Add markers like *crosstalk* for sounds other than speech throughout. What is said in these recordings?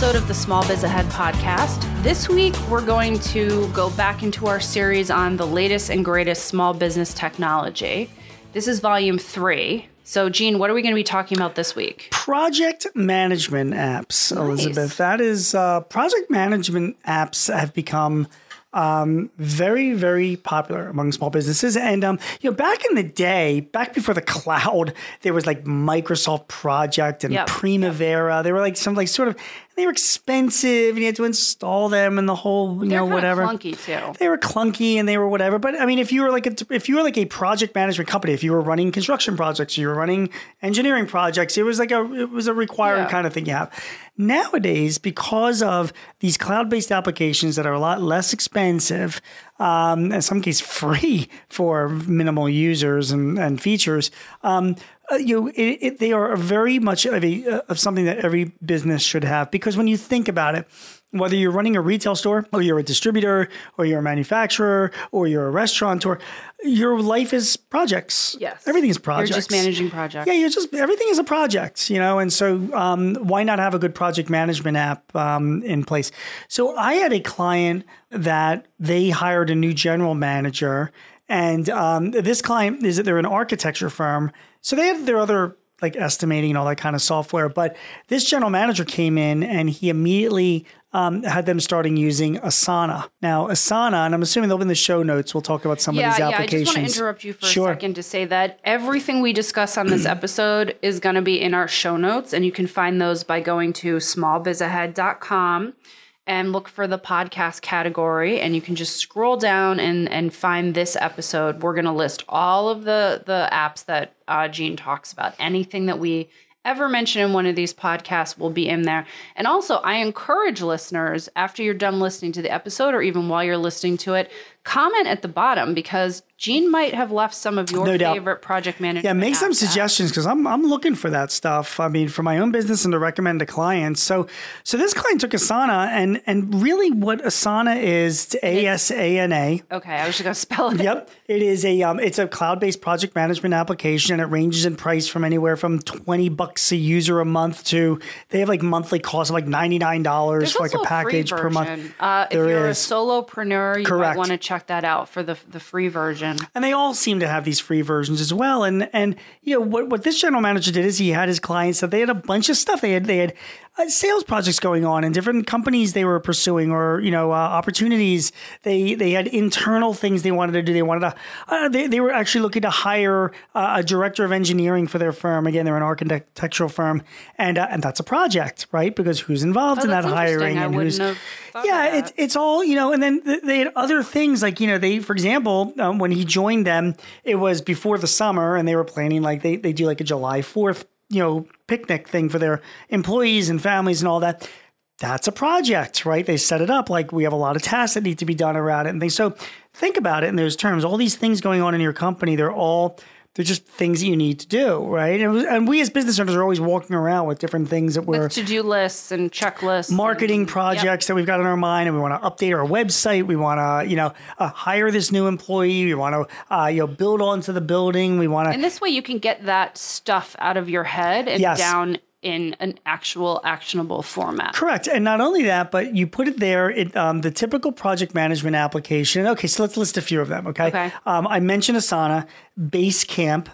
Episode of the Small Biz Ahead podcast. This week, we're going to go back into our series on the latest and greatest small business technology. This is volume three. So, Gene, what are we going to be talking about this week? Project management apps, Elizabeth. That is, uh, project management apps have become um, very, very popular among small businesses. And um, you know, back in the day, back before the cloud, there was like Microsoft Project and Yep. Primavera. They were like some like sort of they were expensive, and you had to install them and the whole you They're know whatever. clunky, too. They were clunky and they were whatever. But I mean, if you were like a, if you were like a project management company, if you were running construction projects, you were running engineering projects, it was like a it was a required Yeah. kind of thing you have. Nowadays, because of these cloud-based applications that are a lot less expensive, um, in some case free for minimal users and, and features, um, uh, you know, it, it, they are very much of a uh, of something that every business should have. Because when you think about it, whether you're running a retail store or you're a distributor or you're a manufacturer or you're a restaurateur, your life is projects. Yes. everything is projects. You're just managing projects. Yeah, you're just everything is a project, you know, and so um, why not have a good project management app um, in place? So I had a client that they hired a new general manager, and um, this client is that they're an architecture firm, so they had their other like estimating and all that kind of software, but this general manager came in and he immediately um, had them starting using Asana. Now Asana, and I'm assuming they'll be in the show notes. We'll talk about some Yeah, of these applications. yeah. I just want to interrupt you for Sure. a second to say that everything we discuss on this episode is going to be in our show notes, and you can find those by going to smallbizahead.com and look for the podcast category, and you can just scroll down and and find this episode. We're going to list all of the the apps that uh, Gene talks about. Anything that we ever mention in one of these podcasts will be in there. And also, I encourage listeners after you're done listening to the episode, or even while you're listening to it, comment at the bottom because Gene might have left some of your No doubt. favorite project management. Yeah, make some suggestions because I'm I'm looking for that stuff. I mean, for my own business and to recommend to clients. So so this client took Asana and and really what Asana is A S A N A. Okay, I was just gonna *laughs* spell it. Yep, it is a um, it's a cloud based project management application, and it ranges in price from anywhere from twenty bucks a user a month to they have like monthly costs of like ninety nine dollars for like a package per month. Uh, if There you're is. a solopreneur, you Correct. might want to check that out for the the free version. and they all seem to have these free versions as well. And and you know what what this general manager did is he had his clients that they had a bunch of stuff. They had they had uh, sales projects going on and different companies they were pursuing, or you know uh, opportunities. They they had internal things they wanted to do. They wanted to uh, they they were actually looking to hire uh, a director of engineering for their firm. Again, they're an architectural firm, and uh, and that's a project, right? Because who's involved Oh, in that hiring and who's yeah, it's it's all you know. And then th- they had other things like you know they, for example, um, when he joined them, it was before the summer, and they were planning like they they do like a July Fourth you know picnic thing for their employees and families and all that. That's a project, right? They set it up like we have a lot of tasks that need to be done around it and things. So think about it in those terms. All these things going on in your company, they're all they're just things that you need to do, right? And, and we as business owners are always walking around with different things that we're With to do lists and checklists. marketing and- projects that we've got in our mind and we want to update our website we want to you know uh, hire this new employee we want to uh, you know build onto the building we want to, And this way you can get that stuff out of your head and Yes. down in an actual actionable format. correct and not only that but you put it there it um, the typical project management application okay so let's list a few of them okay, Okay. Um, i mentioned asana basecamp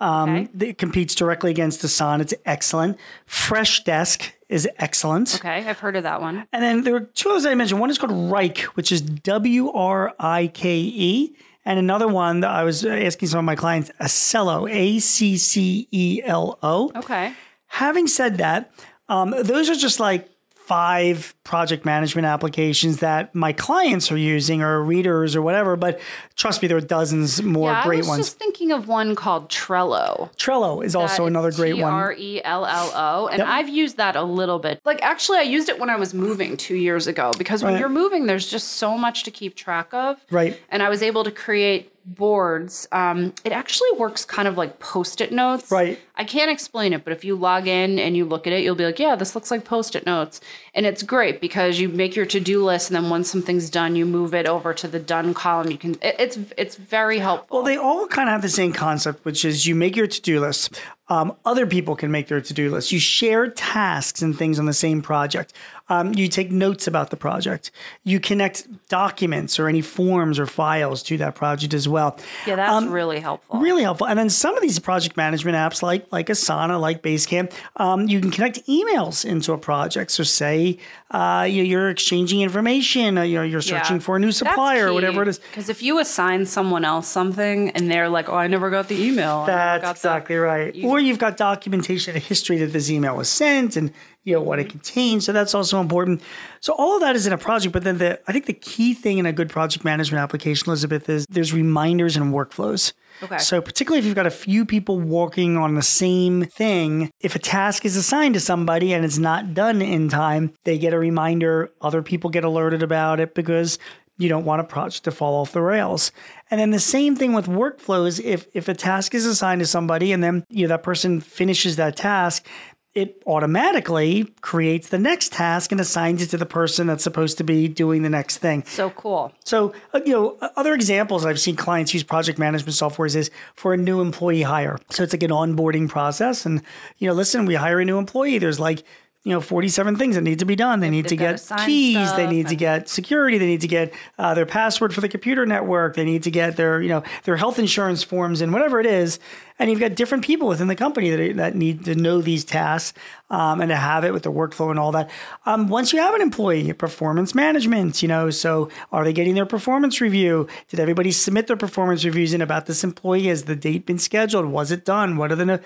um, Okay. that competes directly against asana it's excellent Freshdesk is excellent Okay, I've heard of that one. And then there were two others I mentioned. One is called Wrike, which is W R I K E. And another one that I was asking some of my clients, Accelo, A C C E L O. Okay. Having said that, um, those are just like five project management applications that my clients are using or readers or whatever. But trust me, there are dozens more Yeah, great ones. I was ones. just thinking of one called Trello. Trello is also another great one. T-R-E-L-L-O. And Yep. I've used that a little bit. Like actually I used it when I was moving two years ago because when Right. you're moving, there's just so much to keep track of. Right. And I was able to create boards. Um, it actually works kind of like post-it notes. Right. I can't explain it, but if you log in and you look at it, you'll be like, "Yeah, this looks like post-it notes," and it's great because you make your to-do list, and then once something's done, you move it over to the done column. You can. It, it's it's very helpful. Well, they all kind of have the same concept, which is you make your to do list. Um, other people can make their to do list. You share tasks and things on the same project. Um, you take notes about the project. You connect documents or any forms or files to that project as well. yeah, that's really helpful. Really helpful. And then some of these project management apps, like like Asana, like Basecamp, um, you can connect emails into a project. So, say uh, you- you're exchanging information, uh, you're, you're searching for a new supplier or whatever it is. Because if you assign someone else something and they're like, "Oh, I never got the email," That's got the-" exactly right. or you've got documentation and history that this email was sent and you know what it mm-hmm. contains. So that's also important. So all of that is in a project. But then the I think the key thing in a good project management application, Elizabeth, is there's reminders and workflows. Okay. So particularly if you've got a few people working on the same thing, if a task is assigned to somebody and it's not done in time, they get a reminder. Other people get alerted about it because you don't want a project to fall off the rails. And then the same thing with workflows. If if a task is assigned to somebody and then you know that person finishes that task, it automatically creates the next task and assigns it to the person that's supposed to be doing the next thing. So cool. So, uh, you know, other examples I've seen clients use project management softwares is for a new employee hire. So it's like an onboarding process. And, you know, listen, we hire a new employee. There's like, you know, 47 things that need to be done. They need to get sign keys. They need to get security. They need to get uh, their password for the computer network. They need to get their, you know, their health insurance forms and whatever it is. And you've got different people within the company that, that need to know these tasks um, and to have it with the workflow and all that. Um, once you have an employee, performance management, you know, so are they getting their performance review? Did everybody submit their performance reviews in about this employee? Has the date been scheduled? Was it done? What are the, no-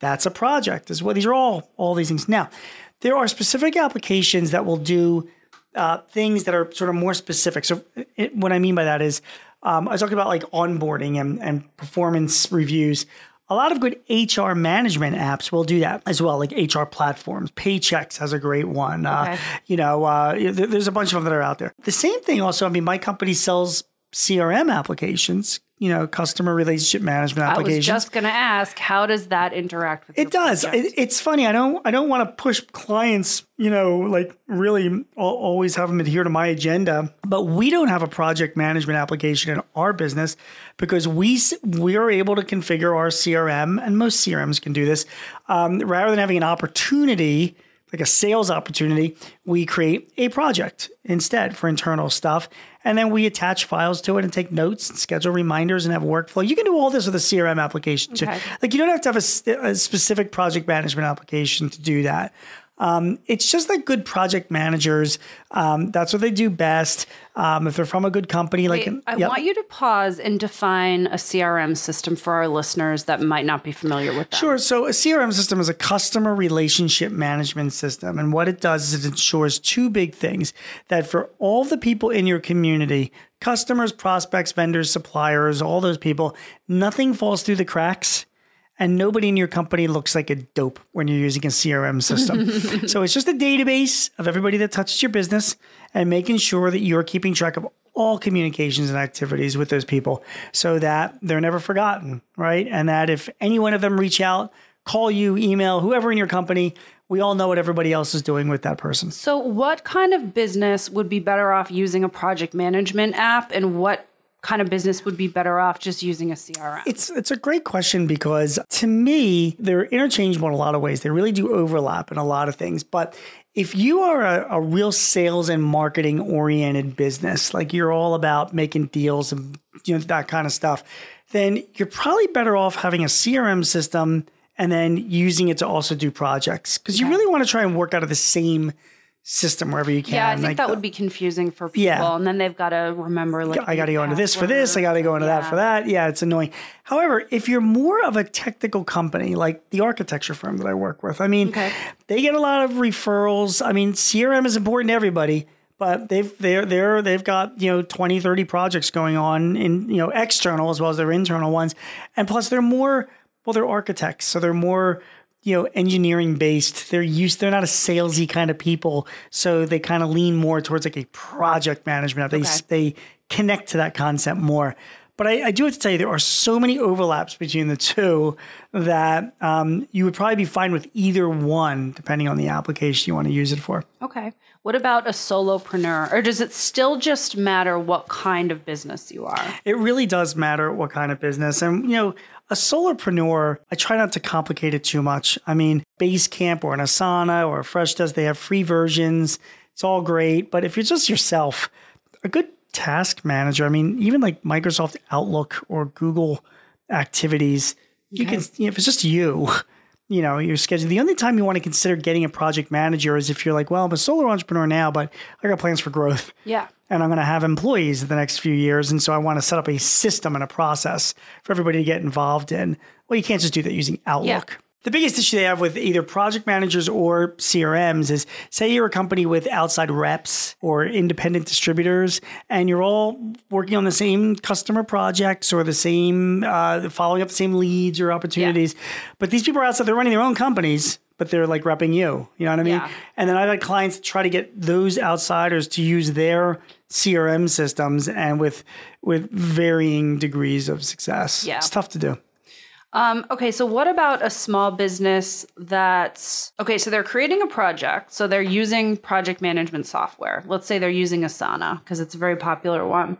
that's a project as well. These are all, all these things. Now, there are specific applications that will do uh, things that are sort of more specific. So, it, what I mean by that is, um, I was talking about like onboarding and, and performance reviews. A lot of good HR management apps will do that as well, like HR platforms. Paychex has a great one. Uh, You know, uh, there- there's a bunch of them that are out there. The same thing also, I mean, my company sells CRM applications, you know, customer relationship management applications. I was just going to ask, how does that interact with It does. It, it's funny. I don't. I don't want to push clients. You know, like really always have them adhere to my agenda. But we don't have a project management application in our business because we we are able to configure our CRM, and most CRMs can do this. Um, rather than having an opportunity like a sales opportunity, we create a project instead for internal stuff. And then we attach files to it and take notes and schedule reminders and have workflow. You can do all this with a CRM application too. Like you don't have to have a specific project management application to do that. Um, it's just that good project managers, um, that's what they do best. Um, if they're from a good company, like I Yep. want you to pause and define a CRM system for our listeners that might not be familiar with that. Sure. So a CRM system is a customer relationship management system. And what it does is it ensures two big things that for all the people in your community, customers, prospects, vendors, suppliers, all those people, nothing falls through the cracks. And nobody in your company looks like a dope when you're using a CRM system. *laughs* so it's just a database of everybody that touches your business and making sure that you're keeping track of all communications and activities with those people so that they're never forgotten, right? And that if any one of them reach out, call you, email, whoever in your company, we all know what everybody else is doing with that person. So, what kind of business would be better off using a project management app, and what kind of business would be better off just using a CRM? It's it's a great question because to me they're interchangeable in a lot of ways. They really do overlap in a lot of things. But if you are a, a real sales and marketing oriented business, like you're all about making deals and you know that kind of stuff, then you're probably better off having a CRM system and then using it to also do projects because you really want to try and work out of the same system wherever you can. yeah, I think Like that the- would be confusing for people, Yeah. and then they've got to remember like I got to go into this for this. I got to go into that for that. Yeah, it's annoying. However, if you're more of a technical company, like the architecture firm that I work with, I mean, Okay. they get a lot of referrals. I mean, CRM is important to everybody, but they've they're they're they've got you know 20, 30 projects going on in you know external as well as their internal ones, and plus they're more well they're architects, so they're more you know engineering based they're used they're not a salesy kind of people so they kind of lean more towards like a project management they Okay. they connect to that concept more But I, I do have to tell you, there are so many overlaps between the two that um, you would probably be fine with either one, depending on the application you want to use it for. Okay. What about a solopreneur? Or does it still just matter what kind of business you are? It really does matter what kind of business. And, you know, a solopreneur, I try not to complicate it too much. I mean, Basecamp or an Asana or a Freshdesk, they have free versions. It's all great. But if you're just yourself, a good task manager, I mean, even like Microsoft Outlook or Google Activities, you can, you know, if it's just you, you know, your schedule. The only time you want to consider getting a project manager is if you're like, well, I'm a solo entrepreneur now, but I got plans for growth Yeah. and I'm going to have employees in the next few years. And so I want to set up a system and a process for everybody to get involved in. Well, you can't just do that using Outlook. The biggest issue they have with either project managers or CRMs is say you're a company with outside reps or independent distributors, and you're all working on the same customer projects or the same, uh, following up the same leads or opportunities. But these people are outside, they're running their own companies, but they're like repping you. You know what I mean? Yeah. And then I've had clients try to get those outsiders to use their CRM systems and with with varying degrees of success. Yeah. It's tough to do. Um, okay, so what about a small business that's okay? So they're creating a project, so they're using project management software. Let's say they're using Asana because it's a very popular one,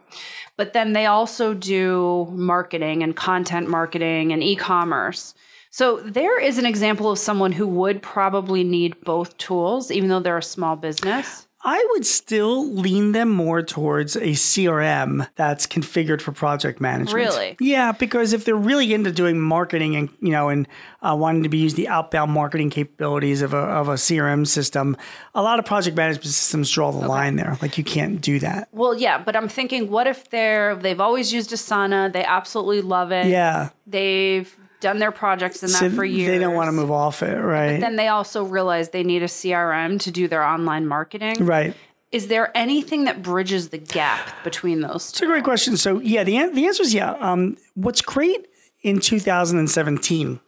but then they also do marketing and content marketing and e commerce. So there is an example of someone who would probably need both tools, even though they're a small business. I would still lean them more towards a CRM that's configured for project management. Really? Yeah, because if they're really into doing marketing and you know and uh, wanting to be use the outbound marketing capabilities of a of a CRM system, a lot of project management systems draw the line there. Like you can't do that. Well, yeah, but I'm thinking, what if they're they've always used Asana, they absolutely love it, Yeah. they've done their projects in that So for years. they don't want to move off it, right? Then they also realize they need a CRM to do their online marketing. right. Is there anything that bridges the gap between those It's a great question. So yeah, the the answer is yeah. Um, what's great in 2017,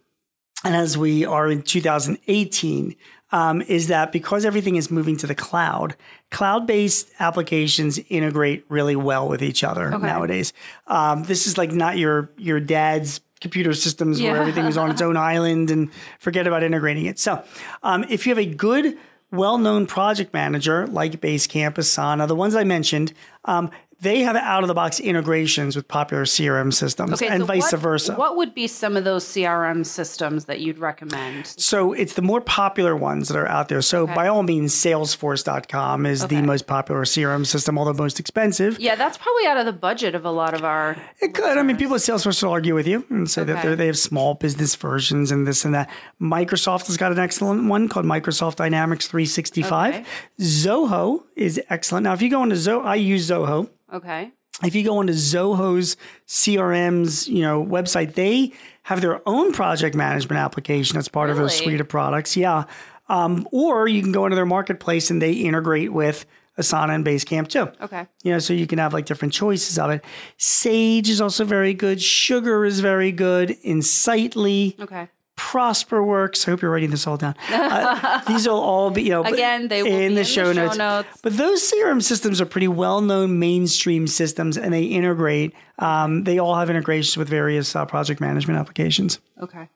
and as we are in 2018, um, is that because everything is moving to the cloud, cloud-based applications integrate really well with each other nowadays. Um, this is like not your your dad's computer systems where everything was on its own *laughs* island and forget about integrating it. So um, if you have a good well-known project manager like Basecamp, Asana, the ones I mentioned, um, they have out-of-the-box integrations with popular CRM systems and so vice what, versa. What would be some of those CRM systems that you'd recommend? So it's the more popular ones that are out there. So by all means, Salesforce.com is the most popular CRM system, although most expensive. Yeah, that's probably out of the budget of a lot of our. It could. I mean, people at Salesforce will argue with you and say that Okay. they have small business versions and this and that. Microsoft has got an excellent one called Microsoft Dynamics 365. Okay. Zoho is excellent. Now, if you go into Zoho, I use Zoho. Okay. if you go into Zoho's CRM's, you know, website, they have their own project management application that's part of their suite of products. Yeah. Um, or you can go into their marketplace and they integrate with Asana and Basecamp too. Okay. You know, so you can have like different choices of it. Sage is also very good. Sugar is very good. Insightly, Okay. ProsperWorks. I hope you're writing this all down. Uh, *laughs* these will all be, you know, Again, they will in the in the show show notes. notes. But those CRM systems are pretty well-known mainstream systems, and they integrate. Um, they all have integrations with various uh, project management applications. Okay.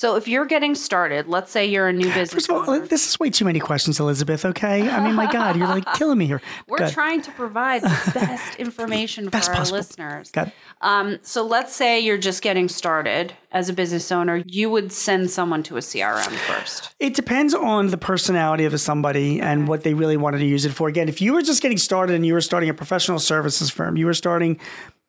So if you're getting started, let's say you're a new business. First of all, owner. this is way too many questions, Elizabeth. Okay, I mean, my God, you're like killing me here. *laughs* we're trying to provide the *laughs* best information for Best our possible. listeners. Um, so let's say you're just getting started as a business owner. You would send someone to a CRM first. It depends on the personality of somebody and what they really wanted to use it for. Again, if you were just getting started and you were starting a professional services firm, you were starting,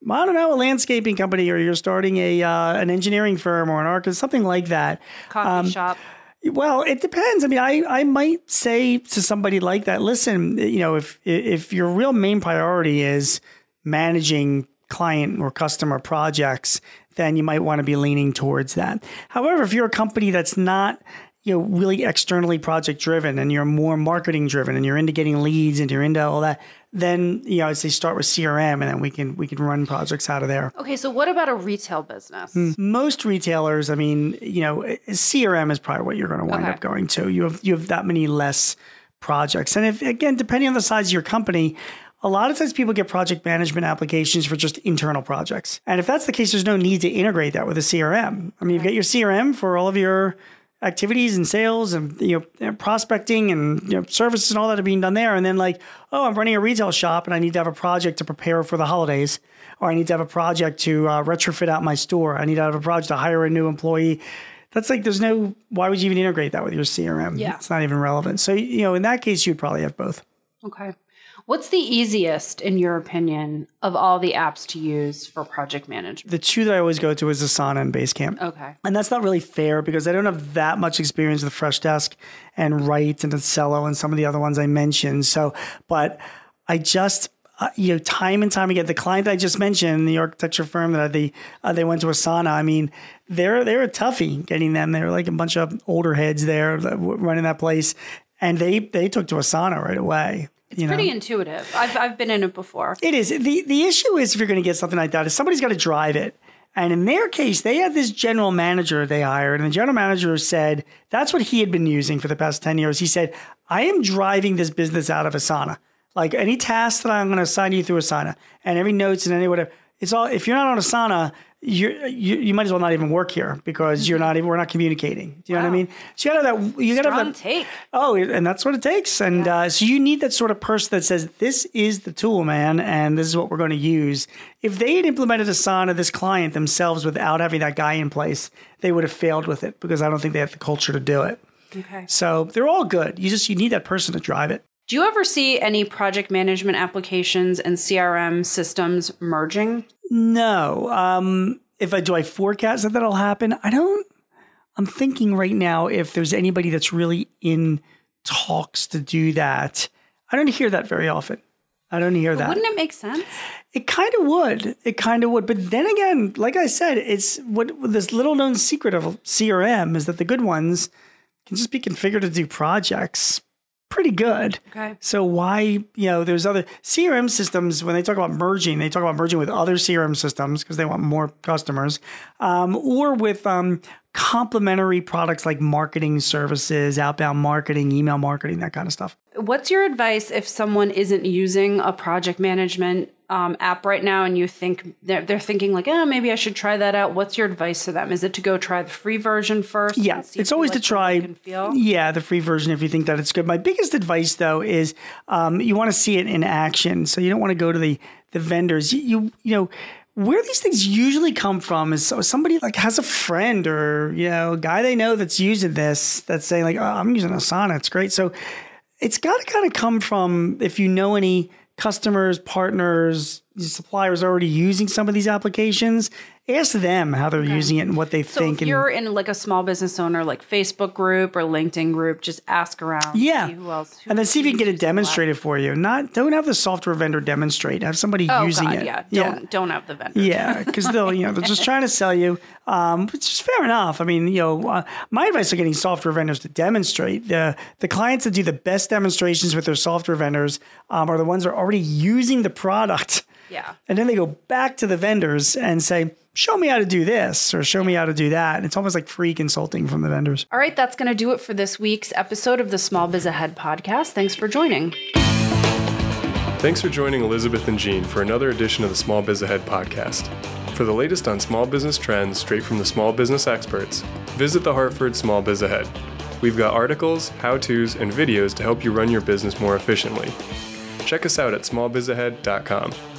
I don't know, a landscaping company, or you're starting a uh, an engineering firm or an architect, something like that. Coffee Um, shop. Well, it depends. I mean, I, I might say to somebody like that, listen, you know, if if your real main priority is managing client or customer projects, then you might want to be leaning towards that. However, if you're a company that's not you know really externally project driven and you're more marketing driven and you're into getting leads and you're into all that, then you know I'd say start with CRM and then we can we can run projects out of there. Okay, so what about a retail business? Hmm. Most retailers, I mean, you know, CRM is probably what you're going to wind Okay. up going to. You have you have that many less projects, and if again, depending on the size of your company, a lot of times people get project management applications for just internal projects. And if that's the case, there's no need to integrate that with a CRM. I mean, you've got your CRM for all of your activities and sales and you know prospecting and you know services and all that are being done there. And then like oh i'm running a retail shop and i need to have a project to prepare for the holidays. Or i need to have a project to uh, retrofit out my store. I need to have a project to hire a new employee. That's like there's no why would you even integrate that with your crm Yeah. it's not even relevant. So you know in that case you'd probably have both. Okay. What's the easiest, in your opinion, of all the apps to use for project management? the two that i always go to is asana and basecamp Okay. And that's not really fair because I don't have that much experience with Freshdesk and Wrike and Accelo and some of the other ones I mentioned. So, but I just, uh, you know, time and time again, the client I just mentioned, the architecture firm that they uh, they went to Asana. I mean, they're they're a toughie getting them. They're like a bunch of older heads there running that place, and they they took to Asana right away. Know? Pretty intuitive. I've, I've been in it before. It is. The the issue is if you're going to get something like that, is somebody's got to drive it. And in their case, they had this general manager they hired, and the general manager said that's what he had been using for the past 10 years. He said, I am driving this business out of Asana. Like any task that I'm going to assign you through Asana and every notes and any whatever, it's all, if you're not on Asana, you're, you you might as well not even work here because you're not even, we're not communicating. Do you know what I mean? So you gotta have that, you gotta have that, take. Oh, and that's what it takes. And uh, so you need that sort of person that says, this is the tool, man, and this is what we're going to use. If they had implemented Asana, this client themselves, without having that guy in place, they would have failed with it because I don't think they have the culture to do it. Okay. So they're all good. You just, you need that person to drive it. Do you ever see any project management applications and CRM systems merging? No. Um, if I do I forecast that that'll happen, I don't. I'm thinking right now if there's anybody that's really in talks to do that. I don't hear that very often. I don't hear that. Wouldn't it make sense? It kind of would. It kind of would. But then again, like I said, it's what this little known secret of CRM is that the good ones can just be configured to do projects pretty good. Okay. So why, you know, there's other CRM systems when they talk about merging, they talk about merging with other CRM systems because they want more customers, um, or with um, complementary products like marketing services, outbound marketing, email marketing, that kind of stuff. What's your advice if someone isn't using a project management um, app right now and you think they're, they're thinking like, oh, maybe I should try that out? What's your advice to them? Is it to go try the free version first? Yeah, and see if it's always to try. feel? Yeah, the free version if you think that it's good. My biggest advice though is um, you want to see it in action. So you don't want to go to the the vendors. You you, you know where these things usually come from is somebody like has a friend or you know a guy they know that's using this that's saying like oh, I'm using Asana. It's great. So it's got to kind of come from if you know any customers, partners, suppliers already using some of these applications. Ask them how they're using it and what they So think. if and you're in like a small business owner, like Facebook group or LinkedIn group, just ask around. Yeah. see who else? who- and then see if you can get it demonstrated for you. Not don't have the software vendor demonstrate. Have somebody Oh using God, it. yeah. Don't don't have the vendor. Yeah, because they'll you know they're just trying to sell you, um, which is fair enough. I mean, you know, uh, my advice for getting software vendors to demonstrate the the clients that do the best demonstrations with their software vendors um, are the ones that are already using the product. Yeah. And then they go back to the vendors and say, "Show me how to do this," or "Show me how to do that." And it's almost like free consulting from the vendors. All right, that's going to do it for this week's episode of the Small Biz Ahead podcast. Thanks for joining. Thanks for joining Elizabeth and Gene for another edition of the Small Biz Ahead podcast. For the latest on small business trends straight from the small business experts, visit the Hartford Small Biz Ahead. We've got articles, how to's, and videos to help you run your business more efficiently. Check us out at smallbizahead.com.